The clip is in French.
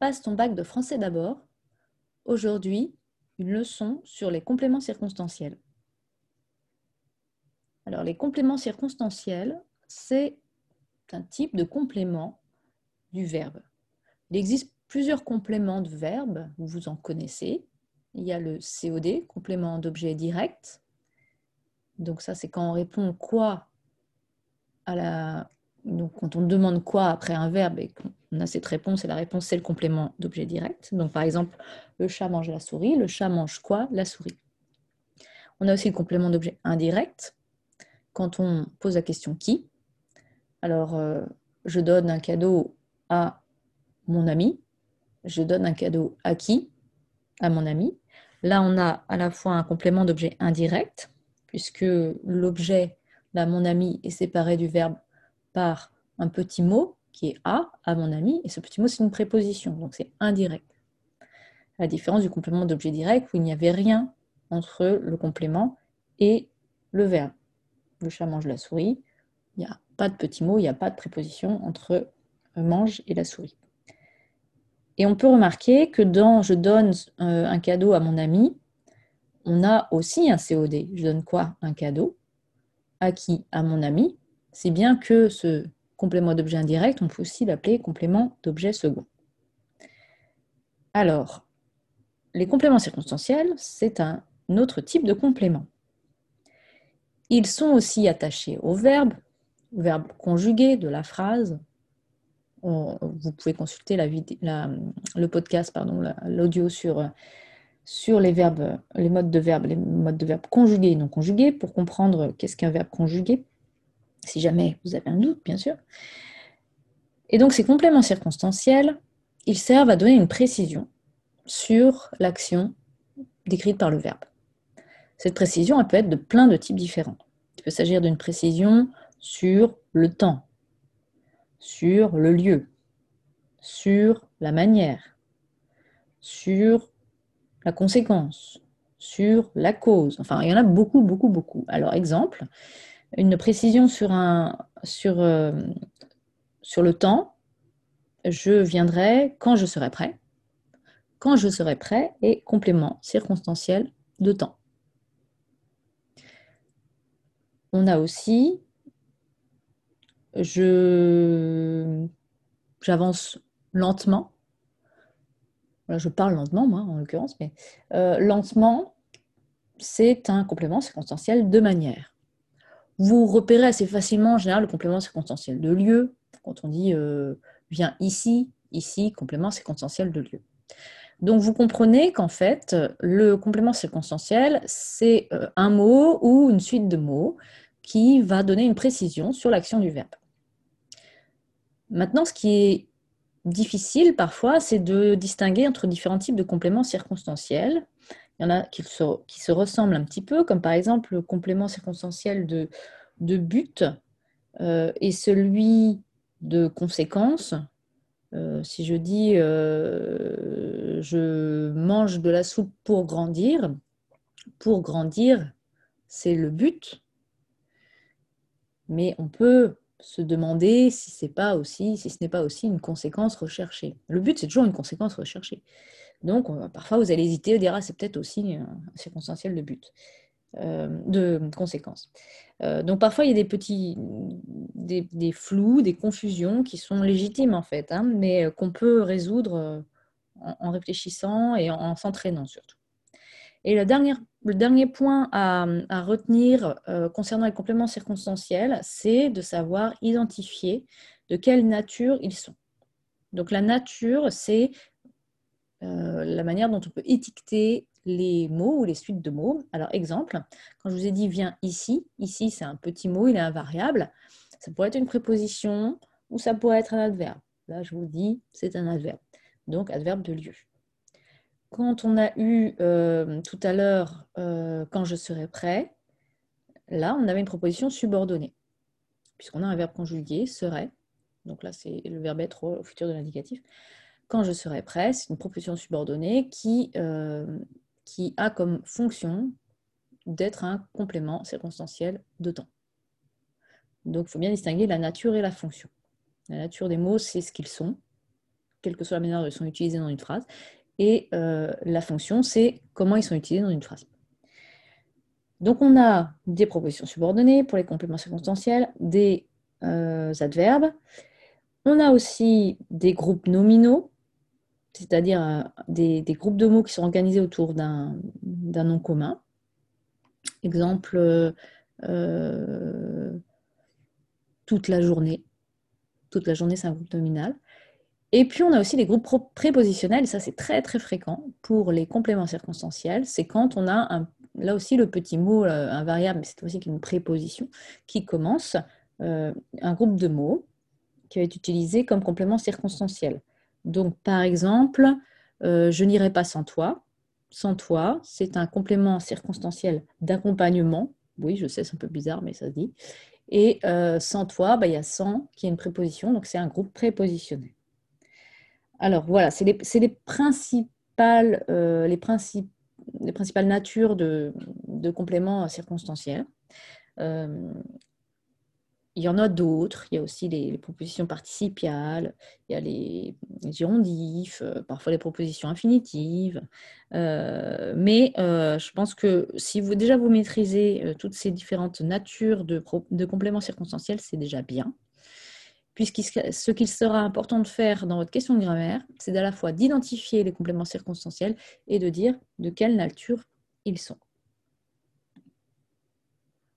Passe ton bac de français d'abord. Aujourd'hui, une leçon sur les compléments circonstanciels. Alors, les compléments circonstanciels, c'est un type de complément du verbe. Il existe plusieurs compléments de verbe, vous en connaissez. Il y a le COD, complément d'objet direct. Donc ça, c'est quand on répond quoi à la... Donc quand on demande quoi après un verbe et qu'on a cette réponse, et la réponse, c'est le complément d'objet direct. Donc par exemple, le chat mange la souris. Le chat mange quoi? La souris. On a aussi le complément d'objet indirect. Quand on pose la question qui, alors euh, je donne un cadeau à mon ami. Je donne un cadeau à qui? À mon ami. Là, on a à la fois un complément d'objet indirect, puisque l'objet, là, mon ami, est séparé du verbe par un petit mot qui est à, à mon ami, et ce petit mot, c'est une préposition, donc c'est indirect. À la différence du complément d'objet direct, où il n'y avait rien entre le complément et le verbe. Le chat mange la souris, il n'y a pas de petit mot, il n'y a pas de préposition entre mange et la souris. Et on peut remarquer que dans je donne euh, un cadeau à mon ami, on a aussi un COD. Je donne quoi? Un cadeau. À qui? À mon ami. C'est bien que ce complément d'objet indirect, on peut aussi l'appeler complément d'objet second. Alors, les compléments circonstanciels, c'est un autre type de complément. Ils sont aussi attachés au verbe, au verbe conjugué de la phrase, vous pouvez consulter le podcast, l'audio sur, sur les verbes, les modes de verbes, les modes de verbes conjugués et non conjugués pour comprendre qu'est-ce qu'un verbe conjugué, si jamais vous avez un doute, bien sûr. Et donc ces compléments circonstanciels, ils servent à donner une précision sur l'action décrite par le verbe. Cette précision, elle peut être de plein de types différents. Il peut s'agir d'une précision sur le temps, sur le lieu, sur la manière, sur la conséquence, sur la cause. Enfin, il y en a beaucoup, beaucoup, beaucoup. Alors, exemple, une précision sur, un, sur, euh, sur le temps, je viendrai quand je serai prêt. Quand je serai prêt et complément circonstanciel de temps. On a aussi je j'avance lentement. je parle lentement, moi, en l'occurrence, mais euh, lentement, c'est un complément circonstanciel de manière. Vous repérez assez facilement, en général, le complément circonstanciel de lieu. Quand on dit euh, viens ici, ici, complément circonstanciel de lieu. Donc, vous comprenez qu'en fait, le complément circonstanciel, c'est euh, un mot ou une suite de mots qui va donner une précision sur l'action du verbe. Maintenant, ce qui est difficile parfois, c'est de distinguer entre différents types de compléments circonstanciels. Il y en a qui se, ressemblent un petit peu, comme par exemple le complément circonstanciel de, but euh, et celui de conséquence. Euh, si je dis euh, je mange de la soupe pour grandir, pour grandir, c'est le but. Mais on peut se demander si c'est pas aussi, si ce n'est pas aussi une conséquence recherchée. Le but, c'est toujours une conséquence recherchée. Donc, parfois, vous allez hésiter dire, ah, c'est peut-être aussi un circonstanciel de but, euh, de conséquence. Euh, donc, parfois, il y a des petits, des, flous, des confusions qui sont légitimes, en fait, hein, mais euh, qu'on peut résoudre en, réfléchissant et en s'entraînant surtout. Et le dernier point à, retenir euh, concernant les compléments circonstanciels, c'est de savoir identifier de quelle nature ils sont. Donc la nature, c'est euh, la manière dont on peut étiqueter les mots ou les suites de mots. Alors exemple, quand je vous ai dit viens ici, ici c'est un petit mot, il est invariable. Ça pourrait être une préposition ou ça pourrait être un adverbe. Là, je vous dis, c'est un adverbe. Donc adverbe de lieu. Quand on a eu euh, tout à l'heure euh, quand je serai prêt, là, on avait une proposition subordonnée, puisqu'on a un verbe conjugué, serait. Donc là, c'est le verbe être au futur de l'indicatif. Quand je serai prêt, c'est une proposition subordonnée qui, euh, qui a comme fonction d'être un complément circonstanciel de temps. Donc, il faut bien distinguer la nature et la fonction. La nature des mots, c'est ce qu'ils sont. quelle que soit la manière dont ils sont utilisés dans une phrase. Et la fonction, c'est comment ils sont utilisés dans une phrase. Donc, on a des propositions subordonnées pour les compléments circonstanciels, des adverbes. On a aussi des groupes nominaux, c'est-à-dire des, groupes de mots qui sont organisés autour d'un nom commun. Exemple, toute la journée. Toute la journée, c'est un groupe nominal. Et puis, on a aussi les groupes prépositionnels, ça, c'est très, très fréquent pour les compléments circonstanciels. C'est quand on a, un, là aussi, le petit mot euh, invariable, mais c'est aussi une préposition, qui commence euh, un groupe de mots qui va être utilisé comme complément circonstanciel. Donc, par exemple, euh, je n'irai pas sans toi. Sans toi, c'est un complément circonstanciel d'accompagnement. Oui, je sais, c'est un peu bizarre, mais ça se dit. Et sans toi, bah, il y a sans qui est une préposition, donc c'est un groupe prépositionné. Alors voilà, c'est les, principales, euh, les, les, principales natures de, compléments circonstanciels. Euh, il y en a d'autres. Il y a aussi les, propositions participiales, il y a les, girondifs, euh, parfois les propositions infinitives. Mais je pense que si vous déjà vous maîtrisez toutes ces différentes natures de, de compléments circonstanciels, c'est déjà bien. Puisque ce qu'il sera important de faire dans votre question de grammaire, c'est à la fois d'identifier les compléments circonstanciels et de dire de quelle nature ils sont.